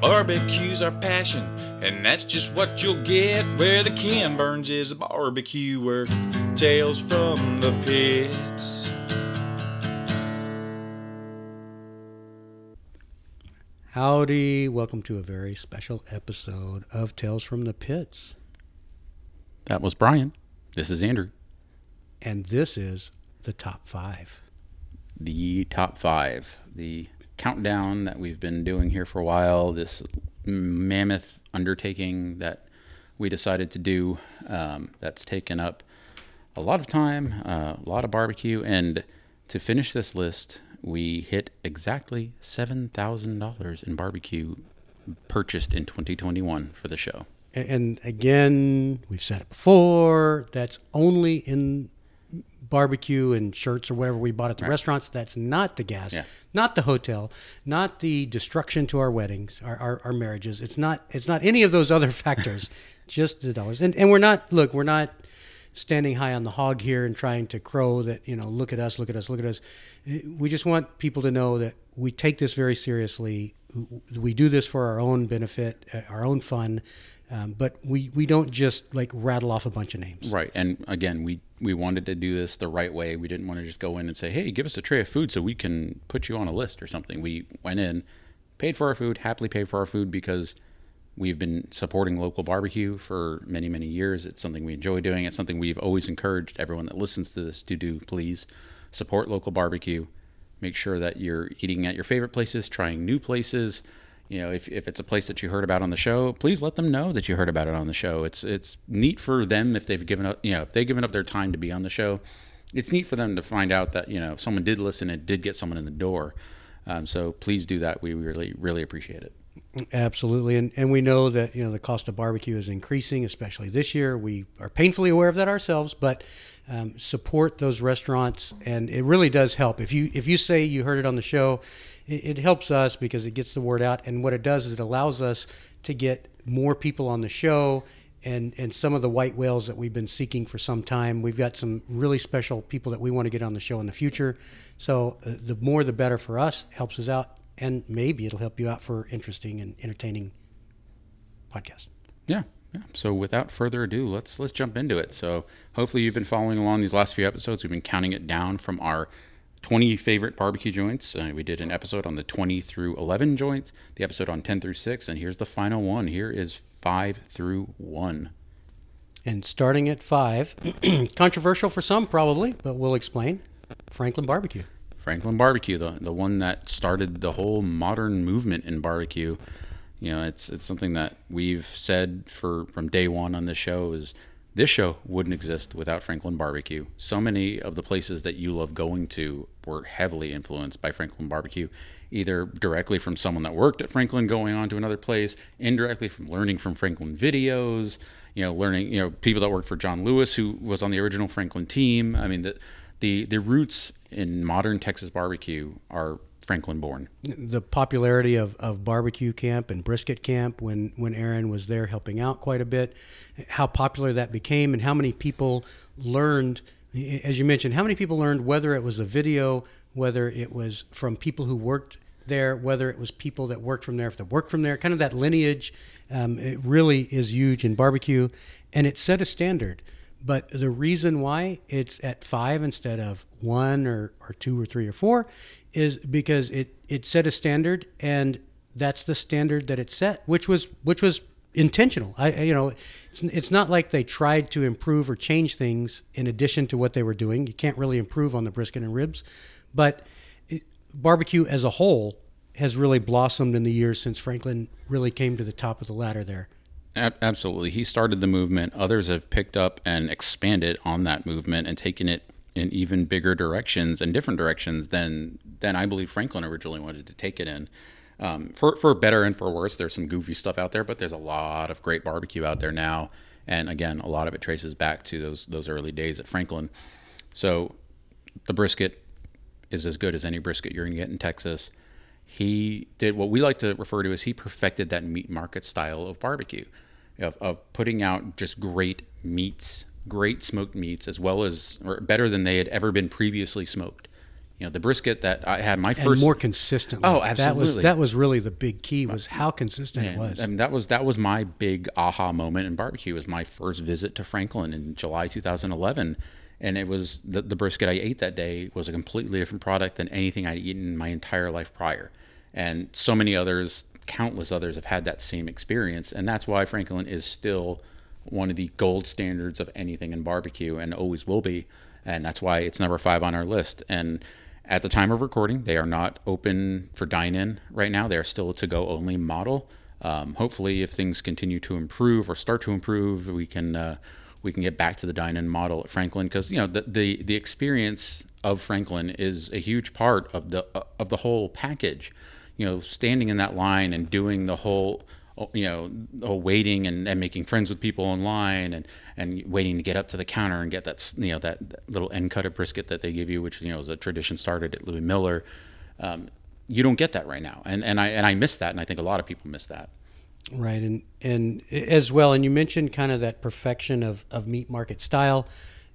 Barbecue's our passion, and that's just what you'll get where the Ken Burns is a barbecue where Tales from the pits. Howdy, welcome to a very special episode of Tales from the Pits. That was Brian. This is Andrew. And this is the top five. The top five. The countdown that we've been doing here for a while, this mammoth undertaking that we decided to do um, that's taken up a lot of time, uh, a lot of barbecue. And to finish this list, we hit exactly $7,000 in barbecue purchased in 2021 for the show. And again, we've said it before, that's only in barbecue and shirts or whatever we bought at the Right. restaurants. That's not the gas, Yeah. not the hotel, not the destruction to our weddings, our, our, our marriages. It's not it's not any of those other factors, just the dollars. And and we're not look, we're not standing high on the hog here and trying to crow that, you know, look at us, look at us, look at us. We just want people to know that we take this very seriously. We do this for our own benefit, uh, our own fun. Um, but we, we don't just like rattle off a bunch of names. Right. And again, we, we wanted to do this the right way. We didn't want to just go in and say, hey, give us a tray of food so we can put you on a list or something. We went in, paid for our food, happily paid for our food because we've been supporting local barbecue for many, many years. It's something we enjoy doing. It's something we've always encouraged everyone that listens to this to do. Please support local barbecue. Make sure that you're eating at your favorite places, trying new places. You know, if, if it's a place that you heard about on the show, please let them know that you heard about it on the show. It's it's neat for them if they've given up, you know, if they've given up their time to be on the show. It's neat for them to find out that you know someone did listen and did get someone in the door. Um, so please do that. We really really appreciate it. Absolutely, and and we know that you know the cost of barbecue is increasing, especially this year. We are painfully aware of that ourselves, but um, support those restaurants, and it really does help. If you if you say you heard it on the show, it, it helps us because it gets the word out, and what it does is it allows us to get more people on the show. And, and some of the white whales that we've been seeking for some time. We've got some really special people that we want to get on the show in the future. So uh, the more the better for us, helps us out, and maybe it'll help you out for interesting and entertaining podcast. Yeah. Yeah. So without further ado, let's let's jump into it. So hopefully you've been following along these last few episodes. We've been counting it down from our 20 favorite barbecue joints. Uh, we did an episode on the 20 through 11 joints, the episode on 10 through 6, and here's the final one. Here is 5 through 1. And starting at five, controversial for some probably, but we'll explain. Franklin Barbecue. Franklin Barbecue, the the one that started the whole modern movement in barbecue. You know, it's it's something that we've said for from day one on this show is this show wouldn't exist without Franklin Barbecue. So many of the places that you love going to were heavily influenced by Franklin Barbecue, either directly from someone that worked at Franklin going on to another place, indirectly from learning from Franklin videos, you know, learning, you know, people that worked for John Lewis who was on the original Franklin team. I mean, the the the roots in modern Texas barbecue are Franklin born. The popularity of, of barbecue camp and brisket camp when, when Aaron was there helping out quite a bit, how popular that became, and how many people learned, as you mentioned, how many people learned whether it was a video, whether it was from people who worked there, whether it was people that worked from there, if they worked from there, kind of that lineage. Um, it really is huge in barbecue, and it set a standard. But the reason why it's at five instead of one or, or two or three or four is because it, it set a standard, and that's the standard that it set, which was which was intentional. I you know, it's, it's not like they tried to improve or change things in addition to what they were doing. You can't really improve on the brisket and ribs, but it, barbecue as a whole has really blossomed in the years since Franklin really came to the top of the ladder there. Ab- Absolutely. He started the movement. Others have picked up and expanded on that movement and taken it in even bigger directions and different directions than than I believe Franklin originally wanted to take it in. Um, for for better and for worse, there's some goofy stuff out there, but there's a lot of great barbecue out there now. And again, a lot of it traces back to those those early days at Franklin. So the brisket is as good as any brisket you're going to get in Texas. He did what we like to refer to as he perfected that meat market style of barbecue, of, of putting out just great meats, great smoked meats, as well as or better than they had ever been previously smoked. You know, the brisket that I had my and first more consistently. Oh, That was absolutely. that was really the big key was how consistent it was. Mean, that was that was my big aha moment in barbecue. Was my first visit to Franklin in July 2011, and it was the, the brisket I ate that day was a completely different product than anything I'd eaten in my entire life prior. And so many others, countless others, have had that same experience, and that's why Franklin is still one of the gold standards of anything in barbecue, and always will be. And that's why it's number five on our list. And at the time of recording, they are not open for dine-in right now. They are still a to-go only model. Um, hopefully, if things continue to improve or start to improve, we can uh, we can get back to the dine-in model at Franklin because you know the, the the experience of Franklin is a huge part of the of the whole package. You know, standing in that line and doing the whole you know, waiting and, and making friends with people online and, and waiting to get up to the counter and get that, you know, that, that little end cut of brisket that they give you, which, you know, is a tradition started at Louie Mueller. Um, you don't get that right now. And, and I, and I miss that. And I think a lot of people miss that. Right, and and as well, and you mentioned kind of that perfection of, of meat market style.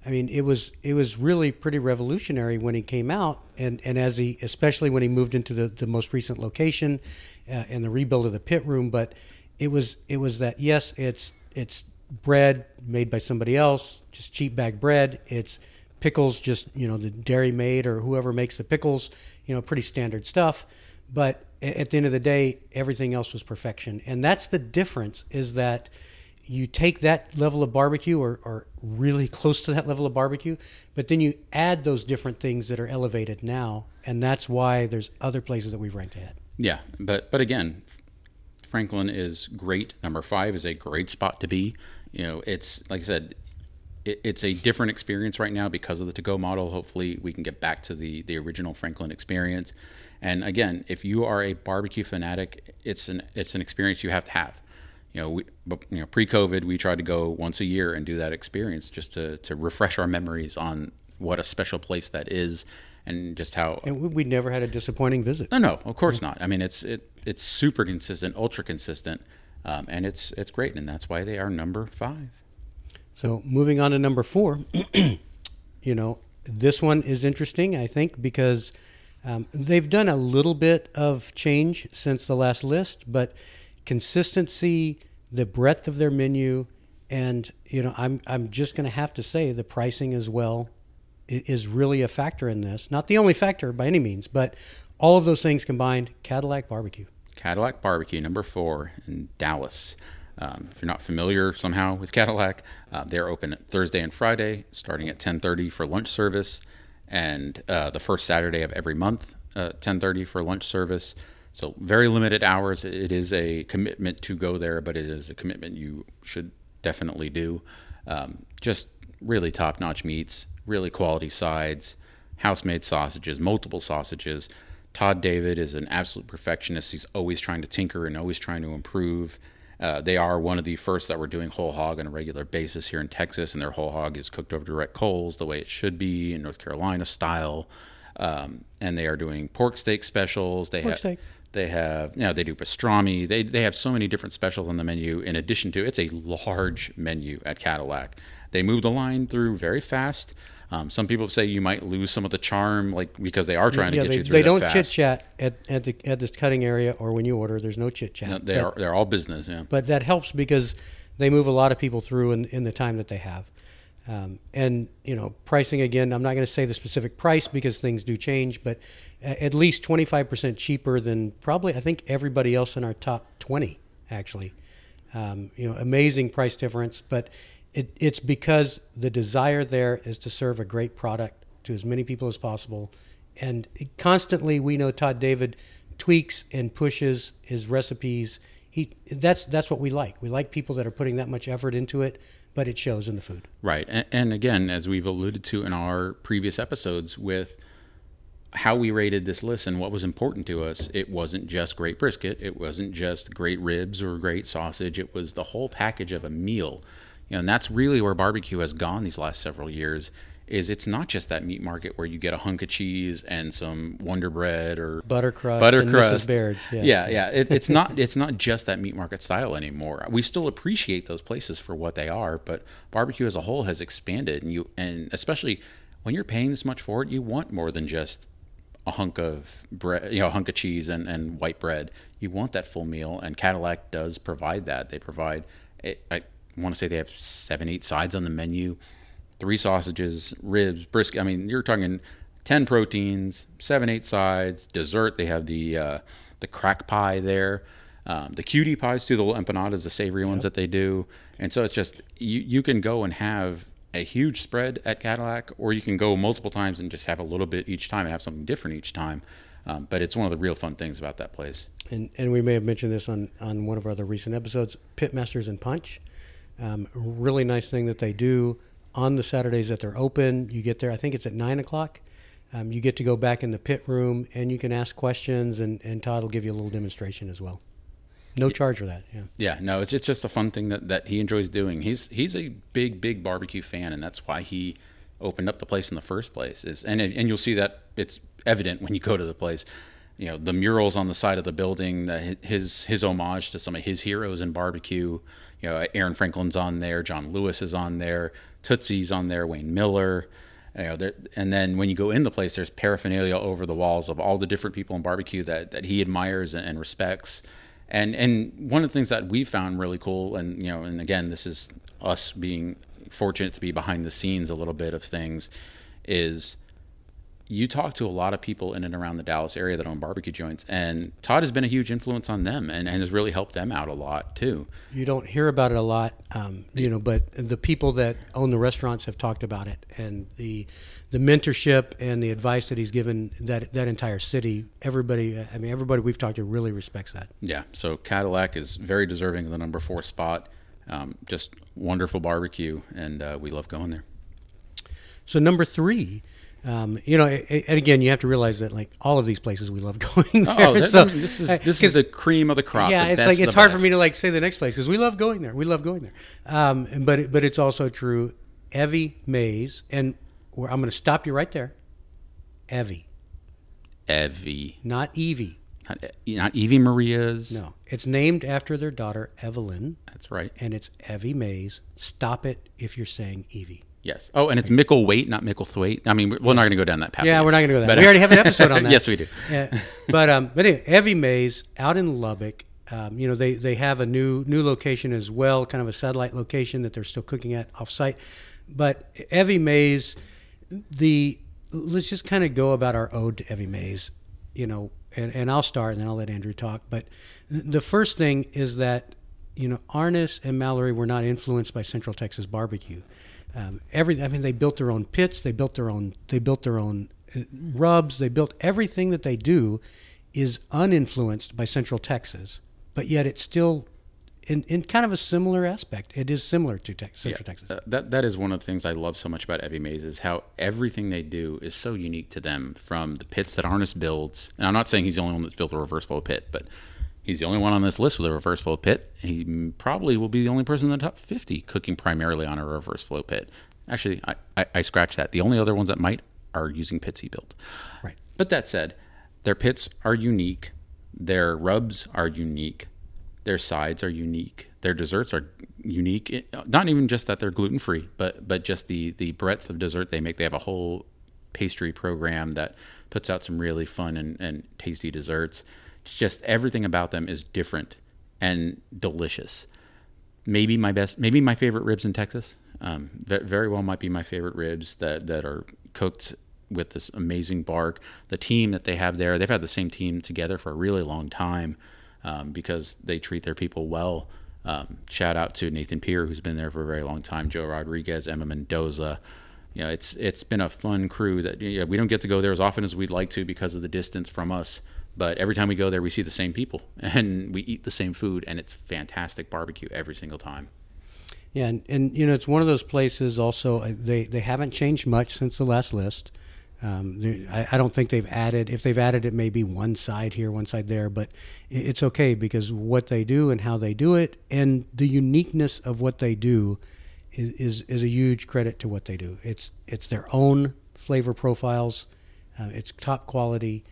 I mean, it was it was really pretty revolutionary when he came out, and, and as he especially when he moved into the, the most recent location, uh, and the rebuild of the pit room. But it was it was that yes, it's it's bread made by somebody else, just cheap bag bread. It's pickles, just you know the dairy made or whoever makes the pickles, you know, pretty standard stuff. But at the end of the day, everything else was perfection, and that's the difference. Is that you take that level of barbecue or, or really close to that level of barbecue, but then you add those different things that are elevated now, and that's why there's other places that we've ranked ahead. Yeah, but but again, Franklin is great. Number five is a great spot to be. You know, it's like I said, it, it's a different experience right now because of the to-go model. Hopefully, we can get back to the the original Franklin experience. And again, if you are a barbecue fanatic, it's an it's an experience you have to have. You know, we, you know, pre-COVID, we tried to go once a year and do that experience just to to refresh our memories on what a special place that is and just how and we, never had a disappointing visit. no no of course not. I mean it's it it's super consistent ultra consistent um, and it's it's great and that's why they are number five. So moving on to number four, you know, this one is interesting, I think, because um, they've done a little bit of change since the last list, but consistency, the breadth of their menu, and you know, I'm I'm just going to have to say the pricing as well is really a factor in this. Not the only factor by any means, but all of those things combined, Cadillac Barbecue. Cadillac Barbecue, number four in Dallas. Um, if you're not familiar somehow with Cadillac, uh, they're open Thursday and Friday, starting at 10:30 for lunch service, and uh, the first Saturday of every month, uh, 10:30 for lunch service. So very limited hours. It is a commitment to go there, but it is a commitment you should definitely do. Um, just really top-notch meats, really quality sides, house-made sausages, multiple sausages. Todd David is an absolute perfectionist. He's always trying to tinker and always trying to improve. Uh, they are one of the first that were doing whole hog on a regular basis here in Texas, and their whole hog is cooked over direct coals the way it should be in North Carolina style. Um, and they are doing pork steak specials. They Pork have steak. They have you know they do pastrami. They they have so many different specials on the menu. In addition to it's a large menu at Cadillac. They move the line through very fast. Um, some people say you might lose some of the charm, like because they are trying yeah, to get they, you through. they don't chit chat at, at the at this cutting area or when you order. There's no chit chat. No, They are they're all business. Yeah. but that helps because they move a lot of people through in, in the time that they have. Um, and you know, pricing again. I'm not going to say the specific price because things do change, but at least 25% cheaper than probably I think everybody else in our top 20 actually. Um, you know, amazing price difference, but it, it's because the desire there is to serve a great product to as many people as possible, and constantly we know Todd David tweaks and pushes his recipes. He that's that's what we like. We like people that are putting that much effort into it, but it shows in the food. Right. And, and again, as we've alluded to in our previous episodes with how we rated this list and what was important to us, it wasn't just great brisket, it wasn't just great ribs or great sausage, it was the whole package of a meal. You know, and that's really where barbecue has gone these last several years. Is it's not just that meat market where you get a hunk of cheese and some Wonder Bread or Butter crust butter and crust. Yes, yeah, yes. yeah. It, it's not it's not just that meat market style anymore. We still appreciate those places for what they are, but barbecue as a whole has expanded, and you and especially when you're paying this much for it, you want more than just a hunk of bread, you know, a hunk of cheese and, and white bread. You want that full meal, and Cadillac does provide that. They provide, eh, I want to say they have seven, eight sides on the menu, three sausages, ribs, brisket. I mean, you're talking ten proteins, seven, eight sides, dessert. They have the uh, the crack pie there. Um, the cutie pies too, the little empanadas, the savory ones that they do, and so it's just you you can go and have a huge spread at Cadillac, or you can go multiple times and just have a little bit each time and have something different each time. Um, but it's one of the real fun things about that place. And, and we may have mentioned this on, on one of our other recent episodes Pitmasters and Punch. Um, really nice thing that they do on the Saturdays that they're open. You get there, I think it's at 9 o'clock. Um, you get to go back in the pit room and you can ask questions, and, and Todd will give you a little demonstration as well. No charge for that. Yeah. Yeah, no, it's it's just a fun thing that, that he enjoys doing. He's he's a big big barbecue fan, and that's why he opened up the place in the first place. Is and and you'll see that it's evident when you go to the place. You know the murals on the side of the building, the, his his homage to some of his heroes in barbecue. You know, Aaron Franklin's on there, John Lewis is on there, Tootsie's on there, Wayne Mueller. You know, there, and then when you go in the place, there's paraphernalia over the walls of all the different people in barbecue that, that he admires and, and respects and and one of the things that we found really cool and you know and again this is us being fortunate to be behind the scenes a little bit of things is you talk to a lot of people in and around the Dallas area that own barbecue joints, and Todd has been a huge influence on them and, and has really helped them out a lot too. You don't hear about it a lot, um, you know, but the people that own the restaurants have talked about it, and the the mentorship and the advice that he's given that that entire city. Everybody, I mean, everybody we've talked to really respects that. Yeah, so Cadillac is very deserving of the number four spot. Um, just wonderful barbecue, and uh, we love going there. So number three um, you know, and again, you have to realize that like all of these places we love going there. Oh, so, I mean, this is this is the cream of the crop. Yeah, it's like it's hard best. for me to like say the next place because we love going there. We love going there. Um, but but it's also true. Evie Mae's, and I'm going to stop you right there. Evie. Evie. Not Evie. Not, not Evie Maria's. No, it's named after their daughter Evelyn. That's right. And it's Evie Mae's. Stop it if you're saying Evie. Yes. Oh, and it's Micklethwait, not Micklethwaite. I mean, we're, we're not going to go down that path. Yeah, we're not going to go that. we already have an episode on that. yes, we do. Yeah. But um, but anyway, Evie Mae's out in Lubbock. Um, you know, they they have a new new location as well, kind of a satellite location that they're still cooking at offsite. But Evie Mae's, the let's just kind of go about our ode to Evie Mae's. You know, and, and I'll start and then I'll let Andrew talk. But the first thing is that you know Arnis and Mallory were not influenced by Central Texas barbecue um, every I mean they built their own pits, they built their own they built their own uh, rubs, they built everything that they do is uninfluenced by Central Texas, but yet it's still in, in kind of a similar aspect. It is similar to te- Central yeah, Texas. Uh, that that is one of the things I love so much about Evie Mae's is how everything they do is so unique to them. From the pits that Arnis builds, and I'm not saying he's the only one that's built a reverse flow pit, but He's the only one on this list with a reverse flow pit. He probably will be the only person in the top 50 cooking primarily on a reverse flow pit. Actually, I, I, I scratch that. The only other ones that might are using pits he built. Right. But that said, their pits are unique. Their rubs are unique. Their sides are unique. Their desserts are unique. Not even just that they're gluten free, but but just the the breadth of dessert they make. They have a whole pastry program that puts out some really fun and, and tasty desserts. It's just everything about them is different and delicious. Maybe my best, maybe my favorite ribs in Texas. Um, very well might be my favorite ribs that that are cooked with this amazing bark. The team that they have there, they've had the same team together for a really long time um, because they treat their people well. Um, shout out to Nathan Peer, who's been there for a very long time, Joe Rodriguez, Emma Mendoza. You know, it's it's been a fun crew that you know, we don't get to go there as often as we'd like to because of the distance from us. But every time we go there, we see the same people and we eat the same food, and it's fantastic barbecue every single time. Yeah, and, and you know it's one of those places. Also, uh, they they haven't changed much since the last list. Um, I, I, don't think they've added. If they've added, it may be one side here, one side there, but it's okay because what they do and how they do it, and the uniqueness of what they do, is is, is a huge credit to what they do. It's it's their own flavor profiles. Uh, it's top quality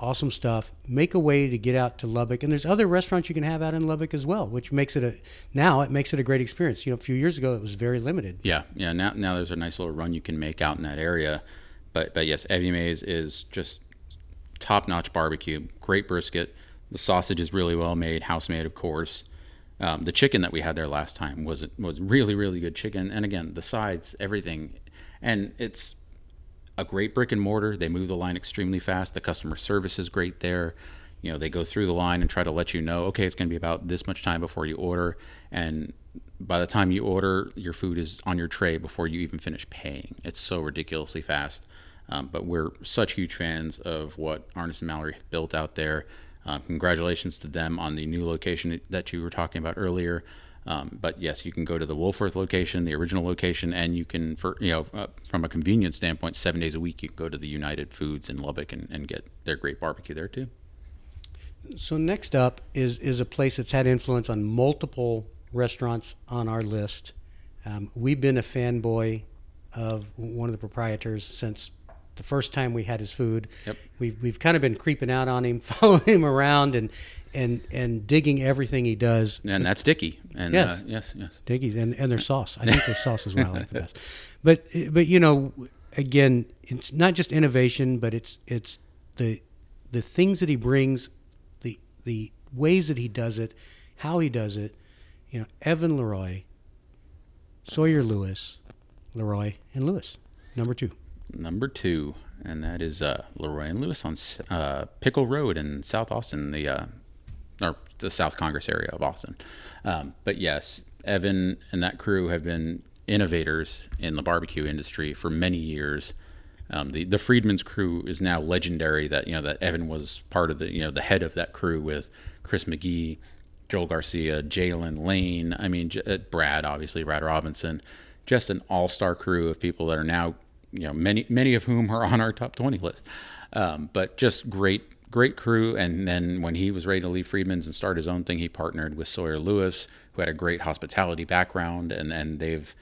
awesome stuff. Make a way to get out to Lubbock, and there's other restaurants you can have out in Lubbock as well, which makes it a now it makes it a great experience. You know, a few years ago it was very limited. Yeah, yeah. Now now there's a nice little run you can make out in that area, but but yes, Evie Mae's is just top notch barbecue, great brisket. The sausage is really well made, house made, of course. Um, the chicken that we had there last time was it was really really good chicken, and again the sides, everything, and it's a great brick and mortar. They move the line extremely fast. The customer service is great there. You know, they go through the line and try to let you know, okay, it's going to be about this much time before you order, and by the time you order, your food is on your tray before you even finish paying. It's so ridiculously fast. Um, but we're such huge fans of what Arnis and Mallory have built out there. Uh, congratulations to them on the new location that you were talking about earlier. Um, but yes, you can go to the Wolfforth location, the original location, and you can, for you know, uh, from a convenience standpoint, seven days a week, you can go to the United Foods in Lubbock and, and get their great barbecue there too. So next up is is a place that's had influence on multiple restaurants on our list. Um, we've been a fanboy of one of the proprietors since the first time we had his food. Yep. We've we've kind of been creeping out on him, following him around, and and and digging everything he does. And that's Dicky. And Yes. uh, yes, yes. Diggies and, and their sauce. I think their sauce is what I like the best. But but you know, again, it's not just innovation, but it's it's the the things that he brings, the the ways that he does it, how he does it. You know, Evan Leroy, Sawyer Lewis, Leroy, and Lewis. Number two. Number two, and that is uh, Leroy and Lewis on uh, Pickle Road in South Austin, the uh, or the South Congress area of Austin. Um, but yes, Evan and that crew have been innovators in the barbecue industry for many years. Um, the the Freedmen's crew is now legendary. That you know that Evan was part of the you know the head of that crew with Chris McGee, Joel Garcia, Jalen Lane. I mean J- uh, Brad, obviously Brad Robinson. Just an all star crew of people that are now you know many many of whom are on our top twenty list. Um, but just great great crew. And then when he was ready to leave Freedmen's and start his own thing, he partnered with Sawyer Lewis, who had a great hospitality background, and and they've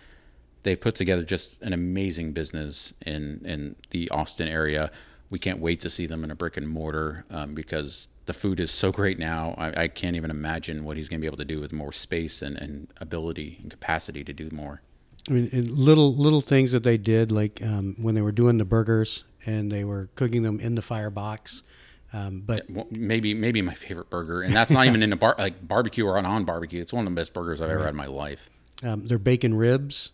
they've put together just an amazing business in in the Austin area. We can't wait to see them in a brick and mortar um, because the food is so great now. I, I can't even imagine what he's going to be able to do with more space and, and ability and capacity to do more. I mean, little little things that they did, like um, when they were doing the burgers and they were cooking them in the firebox. Um, but Well, maybe maybe my favorite burger, and that's not even in a bar like barbecue or on on barbecue. It's one of the best burgers I've ever had in my life. um, their bacon ribs,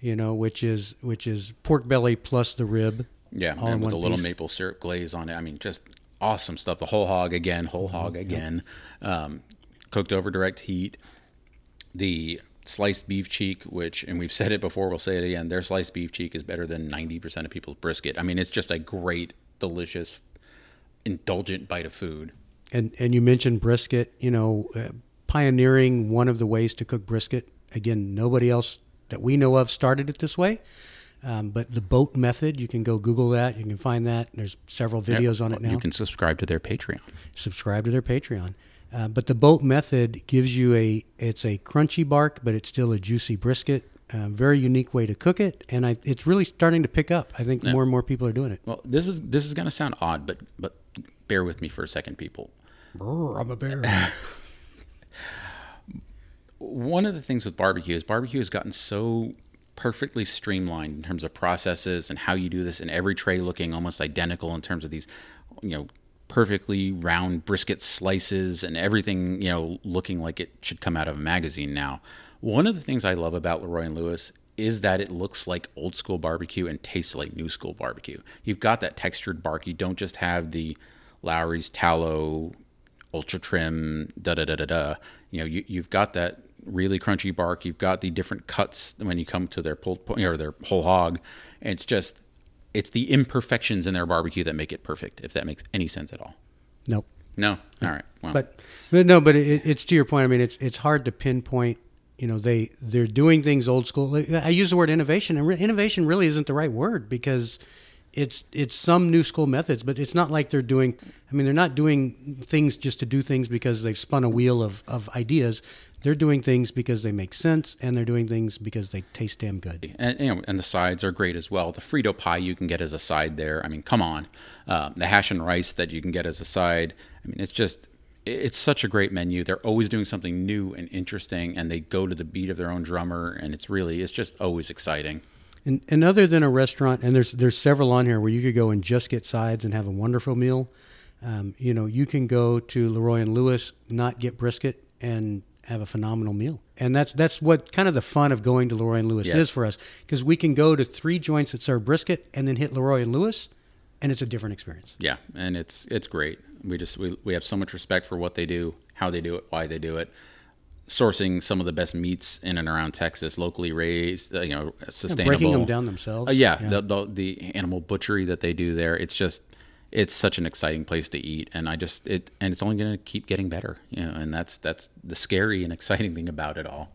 you know, which is which is pork belly plus the rib. Yeah, all and with a little piece. maple syrup glaze on it. I mean, just awesome stuff. The whole hog again, whole hog again, um, cooked over direct heat. The sliced beef cheek, which, and we've said it before, we'll say it again. Their sliced beef cheek is better than ninety percent of people's brisket. I mean, it's just a great, delicious, indulgent bite of food. And and you mentioned brisket, you know, uh, pioneering one of the ways to cook brisket. Again, nobody else that we know of started it this way. Um, but the boat method, you can go Google that. You can find that. There's several videos on it now. You can subscribe to their Patreon. subscribe to their Patreon. Uh, but the boat method gives you a it's a crunchy bark, but it's still a juicy brisket. Uh, very unique way to cook it, and I, it's really starting to pick up. I think more and more people are doing it. Well, this is this is going to sound odd, but but bear with me for a second, people. Brr, I'm a bear. one of the things with barbecue is barbecue has gotten so perfectly streamlined in terms of processes and how you do this and every tray looking almost identical in terms of these you know perfectly round brisket slices and everything you know looking like it should come out of a magazine now one of the things i love about leroy and lewis is that it looks like old school barbecue and tastes like new school barbecue you've got that textured bark you don't just have the lowry's tallow ultra trim, da da da da da. You know, you, you've got that really crunchy bark. You've got the different cuts when you come to their pulled or their whole hog. And it's just, it's the imperfections in their barbecue that make it perfect. If that makes any sense at all. nope. No, all right. Well, But, but no, but it, it's to your point. I mean, it's it's hard to pinpoint. You know, they they're doing things old school. I use the word innovation, and re- innovation really isn't the right word because it's it's some new school methods, but it's not like they're doing. I mean, they're not doing things just to do things because they've spun a wheel of of ideas. They're doing things because they make sense, and they're doing things because they taste damn good. and you know, and the sides are great as well. The Frito pie you can get as a side there. I mean, come on, uh, the hash and rice that you can get as a side. I mean, it's just it's such a great menu. They're always doing something new and interesting, and they go to the beat of their own drummer, and it's really it's just always exciting. And, and other than a restaurant, and there's there's several on here where you could go and just get sides and have a wonderful meal. Um, you know, you can go to Leroy and Lewis, not get brisket, and have a phenomenal meal. And that's that's what kind of the fun of going to Leroy and Lewis Yes. is for us because we can go to three joints that serve brisket and then hit Leroy and Lewis, and it's a different experience. Yeah, and it's it's great. We just we, we have so much respect for what they do, how they do it, why they do it. Sourcing some of the best meats in and around Texas, locally raised, uh, you know, sustainable. breaking them down themselves. Uh, yeah, Yeah. The, the the animal butchery that they do there, it's just it's such an exciting place to eat, and I just it and it's only going to keep getting better, you know, and that's that's the scary and exciting thing about it all.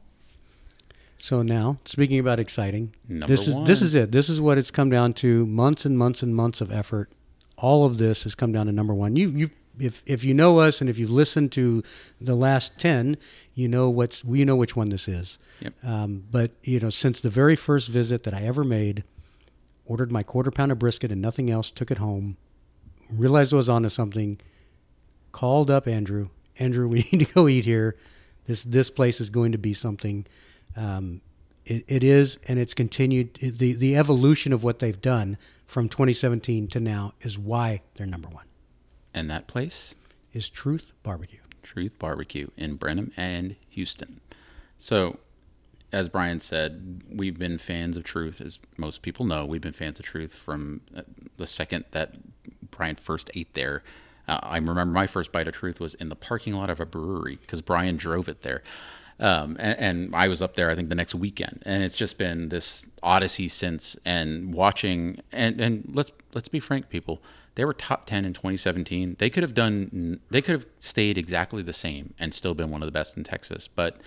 So now, speaking about exciting, Number this is this is it. This is what it's come down to: months and months and months of effort. All of this has come down to number one. You you if if you know us and if you've listened to the last ten, you know what's we know which one this is. Yep. Um, but you know, since the very first visit that I ever made, ordered my quarter pound of brisket and nothing else, took it home, realized I was onto something, called up Andrew. Andrew, we need to go eat here. This this place is going to be something. Um, it, it is, and it's continued. The the evolution of what they've done from 2017 to now is why they're number one. And that place, Is Truth Barbecue. Truth Barbecue in Brenham and Houston. So, as Brian said, we've been fans of Truth, as most people know. We've been fans of Truth from uh, the second that Brian first ate there. Uh, I remember my first bite of Truth was in the parking lot of a brewery because Brian drove it there. Um, and, and I was up there, I think, the next weekend, and it's just been this odyssey since. And watching, and and let's let's be frank, people, they were top ten in 2017. They could have done, they could have stayed exactly the same and still been one of the best in Texas. But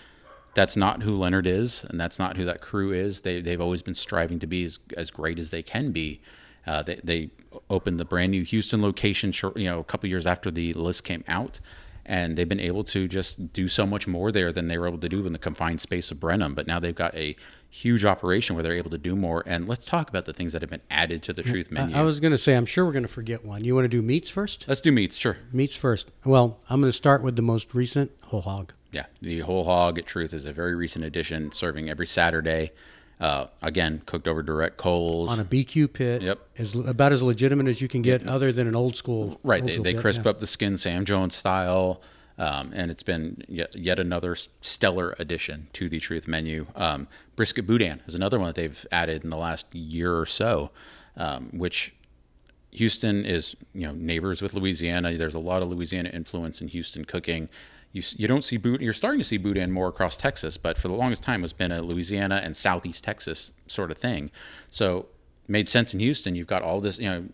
that's not who Leonard is, and that's not who that crew is. They they've always been striving to be as as great as they can be. Uh, they they opened the brand new Houston location, short, you know, a couple years after the list came out, and they've been able to just do so much more there than they were able to do in the confined space of Brenham. But now they've got a huge operation where they're able to do more. And let's talk about the things that have been added to the Truth menu. I, I was going to say, I'm sure we're going to forget one. You want to do meats first? let's do meats, sure. Meats first. Well, I'm going to start with the most recent whole hog. Yeah, the whole hog at Truth is a very recent addition, serving every Saturday. Uh, again, cooked over direct coals. on a BQ pit. Yep. As about as legitimate as you can get, other than an old school. Right. old They, school they crisp yeah. up the skin Sam Jones style. Um, and it's been yet, yet another stellar addition to the Truth menu. Um, brisket boudin is another one that they've added in the last year or so, um, which Houston is, you know, neighbors with Louisiana. There's a lot of Louisiana influence in Houston cooking. You, you don't see boudin. You're starting to see boudin more across Texas, but for the longest time, it's been a Louisiana and Southeast Texas sort of thing. So made sense in Houston. You've got all this. You know,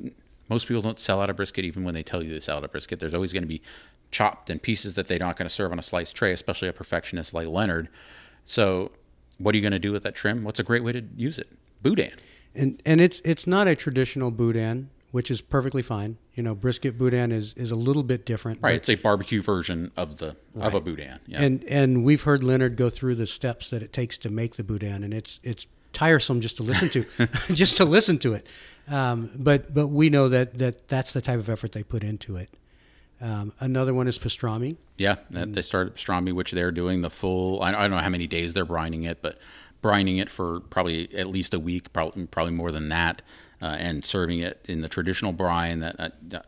most people don't sell out a brisket even when they tell you they sell out a brisket. There's always going to be chopped and pieces that they're not going to serve on a sliced tray, especially a perfectionist like Leonard. So, what are you going to do with that trim? What's a great way to use it? Boudin. and and it's it's not a traditional boudin, which is perfectly fine. You know, brisket boudin is is a little bit different. Right, it's a barbecue version of the of a boudin. Yeah. And and we've heard Leonard go through the steps that it takes to make the boudin, and it's it's tiresome just to listen to, just to listen to it. Um, but but we know that that that's the type of effort they put into it. Um, another one is pastrami. Yeah, that- they started pastrami, which they're doing the full. I don't know how many days they're brining it, but brining it for probably at least a week, probably probably more than that, uh, and serving it in the traditional brine. That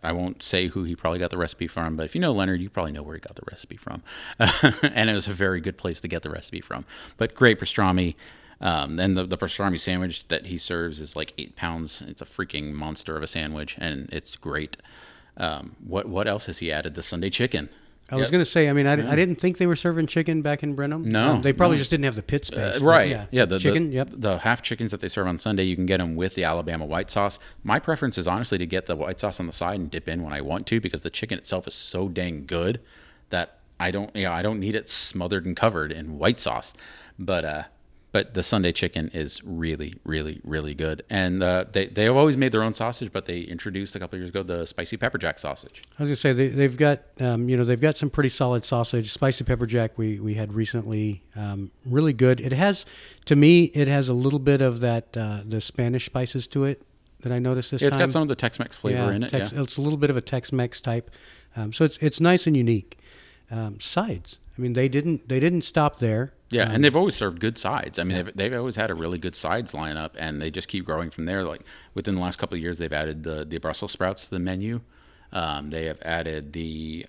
I, I won't say who he probably got the recipe from, but if you know Leonard, you probably know where he got the recipe from, and it was a very good place to get the recipe from. But great pastrami. Um, then the, the pastrami sandwich that he serves is like eight pounds. It's a freaking monster of a sandwich, and it's great. Um, what what else has he added? The Sunday chicken. I was going to say, I mean, I, I didn't think they were serving chicken back in Brenham. No, Um, they probably no. just didn't have the pit space. Uh, right. Yeah. Yeah. the, chicken. The, yep. The half chickens that they serve on Sunday, you can get them with the Alabama white sauce. My preference is honestly to get the white sauce on the side and dip in when I want to because the chicken itself is so dang good that I don't, you know, I don't need it smothered and covered in white sauce. But uh, but the Sunday chicken is really, really, really good. And uh, they they have always made their own sausage, but they introduced a couple of years ago the spicy pepper jack sausage. I was gonna say they, they've got um, you know they've got some pretty solid sausage. Spicy pepper jack we we had recently, um, really good. It has, to me, it has a little bit of that uh, the Spanish spices to it that I noticed this Yeah, it's time. It's got some of the Tex-Mex flavor yeah, in it. Tex, yeah. it's a little bit of a Tex-Mex type, um, so it's it's nice and unique. Um, sides, I mean they didn't they didn't stop there. Yeah, Um, and they've always served good sides. I mean, they've, they've always had a really good sides lineup, and they just keep growing from there. Like within the last couple of years, they've added the, the Brussels sprouts to the menu, Um, they have added the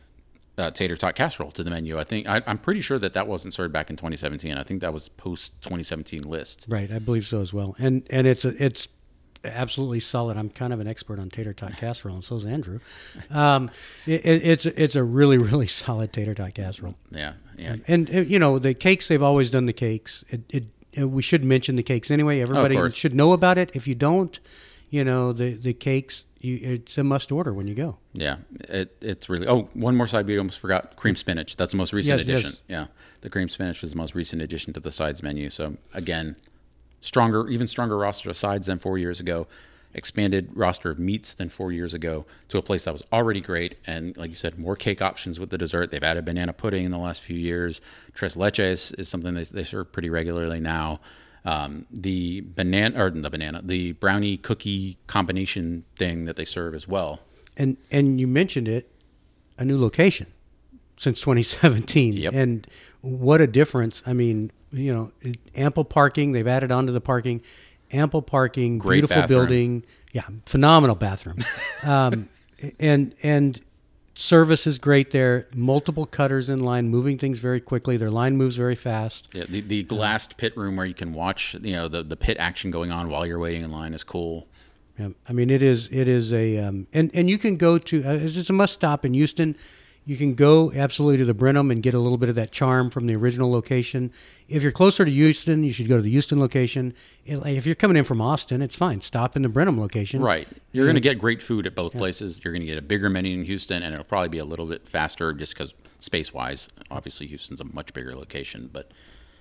uh, tater tot casserole to the menu. I think I, I'm pretty sure that that wasn't served back in 2017. I think that was post 2017 list. Right, I believe so as well. And and it's a, it's absolutely solid. I'm kind of an expert on tater tot casserole, and so is Andrew. Um, it, it, it's it's a really really solid tater tot casserole. Yeah, yeah. And, uh, you know the cakes they've always done the cakes. It, it, uh, we should mention the cakes anyway. Everybody course. should know about it. If you don't, you know the the cakes. You, it's a must order when you go. Yeah, it, it's really. Oh, one more side we almost forgot: cream spinach. That's the most recent Yes, yes. addition. Yeah, the cream spinach was the most recent addition to the sides menu. So again, stronger, even stronger roster of sides than four years ago. Expanded roster of meats than four years ago to a place that was already great. And like you said, more cake options with the dessert. They've added banana pudding in the last few years. Tres leches is something they, they serve pretty regularly now. Um, the banana or the banana, the brownie cookie combination thing that they serve as well. And and you mentioned it, a new location since 2017. Yep. And what a difference! I mean, you know, ample parking. They've added onto the parking, ample parking, Great beautiful bathroom. building. Yeah, phenomenal bathroom. um, and and service is great there. Multiple cutters in line, moving things very quickly. Their line moves very fast. Yeah, the, the glassed pit room where you can watch, you know, the, the pit action going on while you're waiting in line is cool. Yeah, I mean it is it is a um, and and you can go to uh, it's just a must stop in Houston. You can go absolutely to the Brenham and get a little bit of that charm from the original location. If you're closer to Houston, you should go to the Houston location. If you're coming in from Austin, it's fine. Stop in the Brenham location. Right. You're going to get great food at both places. You're going to get a bigger menu in Houston, and it'll probably be a little bit faster just because space wise. Obviously, Houston's a much bigger location, but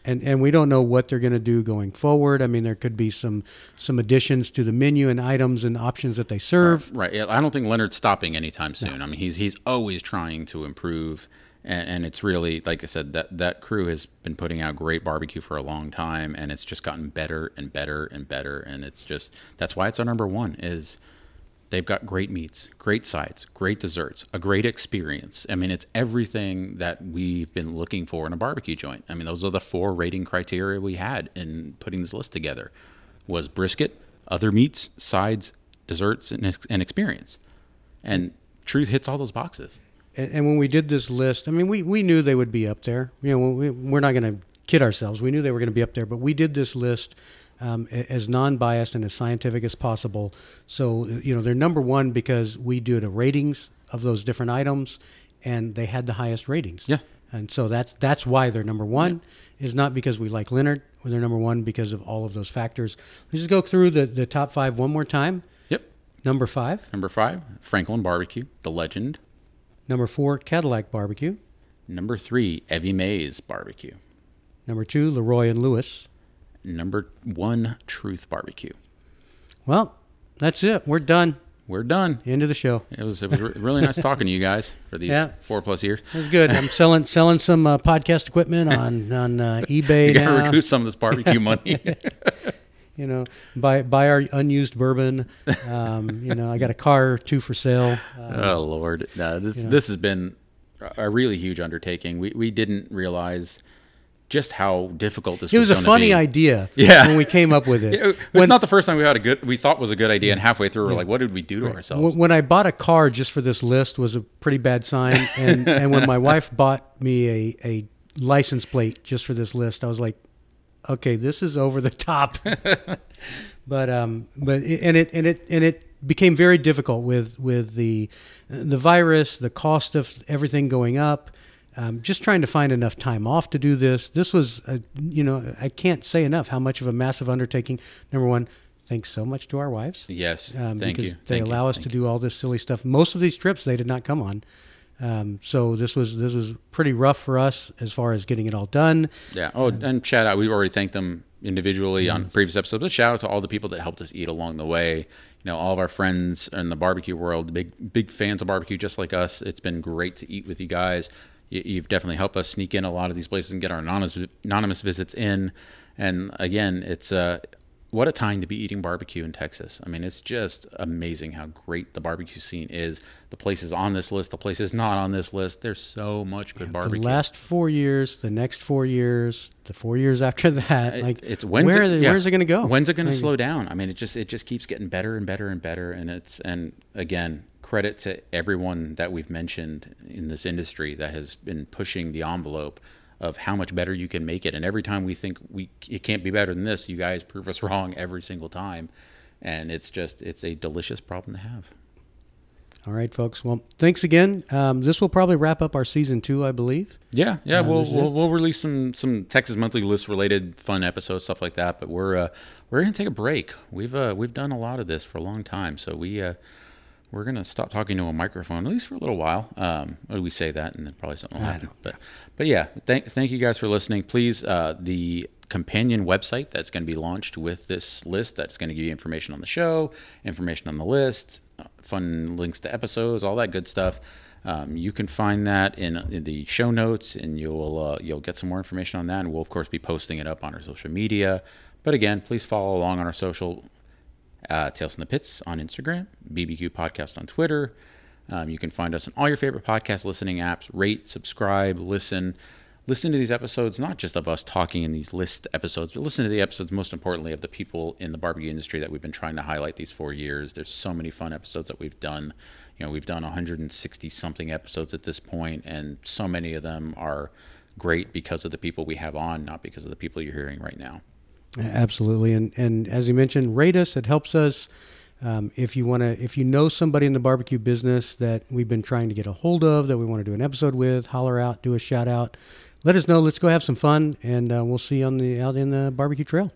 And and we don't know what they're going to do going forward. I mean, there could be some some additions to the menu and items and options that they serve. right. yeah, I don't think Leonard's stopping anytime soon. I mean, he's he's always trying to improve, and, and it's really like I said that that crew has been putting out great barbecue for a long time, and it's just gotten better and better and better, and it's just that's why it's our number one is they've got great meats, great sides, great desserts, a great experience. I mean, it's everything that we've been looking for in a barbecue joint. I mean, those are the four rating criteria we had in putting this list together: was brisket, other meats, sides, desserts, and, and experience. And Truth hits all those boxes. And, and when we did this list, I mean, we, we knew they would be up there. You know, we, we're not going to kid ourselves. We knew they were going to be up there, but we did this list um, as non-biased and as scientific as possible. So, you know, they're number one because we do the ratings of those different items, and they had the highest ratings. Yeah. And so that's that's why they're number one. Is not because we like Leonard. They're number one because of all of those factors. Let's just go through the, the top five one more time. Yep. Number five, Number five, Franklin Barbecue, the legend. number four, Cadillac Barbecue. Number three, Evie Mae's Barbecue. Number two, Leroy and Lewis. Number one, Truth Barbecue. Well, that's it. We're done. We're done. End of the show. It was it was really nice talking to you guys for these Yeah. four plus years. It was good. I'm selling selling some uh, podcast equipment on on uh, eBay You got to now. recoup some of this barbecue money. You know, buy buy our unused bourbon. Um, you know, I got a car or two for sale. Uh, oh Lord, no, this Yeah. this has been a really huge undertaking. We we didn't realize just how difficult this was. it was a funny be. idea. Yeah. when we came up with it. It, it's When- not the first time we had a good we thought was a good idea, and halfway through we're like, what did we do to ourselves? When when I bought a car just for this list was a pretty bad sign, and and when my wife bought me a a license plate just for this list, I was like, okay, this is over the top. but um, but and it and it and it became very difficult with with the the virus, the cost of everything going up. Um, just trying to find enough time off to do this. This was, a, you know, I can't say enough how much of a massive undertaking. Number one, thanks so much to our wives yes, um, thank because you. they Thank you. allow us to Thank do all this silly stuff. Most of these trips they did not come on, um, so this was this was pretty rough for us as far as getting it all done. Yeah. Oh, and shout out. We've already thanked them individually on previous episodes, but shout out to all the people that helped us eat along the way. You know, all of our friends in the barbecue world, big big fans of barbecue, just like us. It's been great to eat with you guys. You, you've definitely helped us sneak in a lot of these places and get our anonymous anonymous visits in. And again, it's uh, what a time to be eating barbecue in Texas. I mean, it's just amazing how great the barbecue scene is. The places on this list, the places not on this list. There's so much good barbecue. The last four years, the next four years, the four years after that, like it's when's where it, they- yeah. where's it going to go? When's it going to slow down? I mean, it just it just keeps getting better and better and better, and it's and again, credit to everyone that we've mentioned in this industry that has been pushing the envelope of how much better you can make it. And every time we think we it can't be better than this, you guys prove us wrong every single time. And it's just it's a delicious problem to have. All right, folks. Well, thanks again. Um, this will probably wrap up our season two, I believe. Yeah, yeah, Uh, we'll, we'll we'll release some some Texas Monthly list related fun episodes, stuff like that. But we're uh, we're gonna take a break. We've uh, we've done a lot of this for a long time, so we uh, we're gonna stop talking to a microphone at least for a little while. Um, we say that, and then probably something will happen. But but yeah, thank thank you guys for listening. Please, uh, the companion website that's going to be launched with this list that's going to give you information on the show, information on the list, uh, fun links to episodes, all that good stuff. Um, you can find that in, in the show notes, and you'll uh, you'll get some more information on that. And we'll of course be posting it up on our social media. But again, please follow along on our social uh, Tales from the Pits on Instagram, BBQ Podcast on Twitter. Um, you can find us on all your favorite podcast listening apps. Rate, subscribe, listen. Listen to these episodes, not just of us talking in these list episodes, but listen to the episodes, most importantly, of the people in the barbecue industry that we've been trying to highlight these four years. There's so many fun episodes that we've done. You know, we've done 160 something episodes at this point, and so many of them are great because of the people we have on, not because of the people you're hearing right now. Absolutely, and and as you mentioned, rate us. It helps us. Um, if you want to, if you know somebody in the barbecue business that we've been trying to get a hold of, that we want to do an episode with, holler out, do a shout out. Let us know. Let's go have some fun, and uh, we'll see you on the out in the barbecue trail.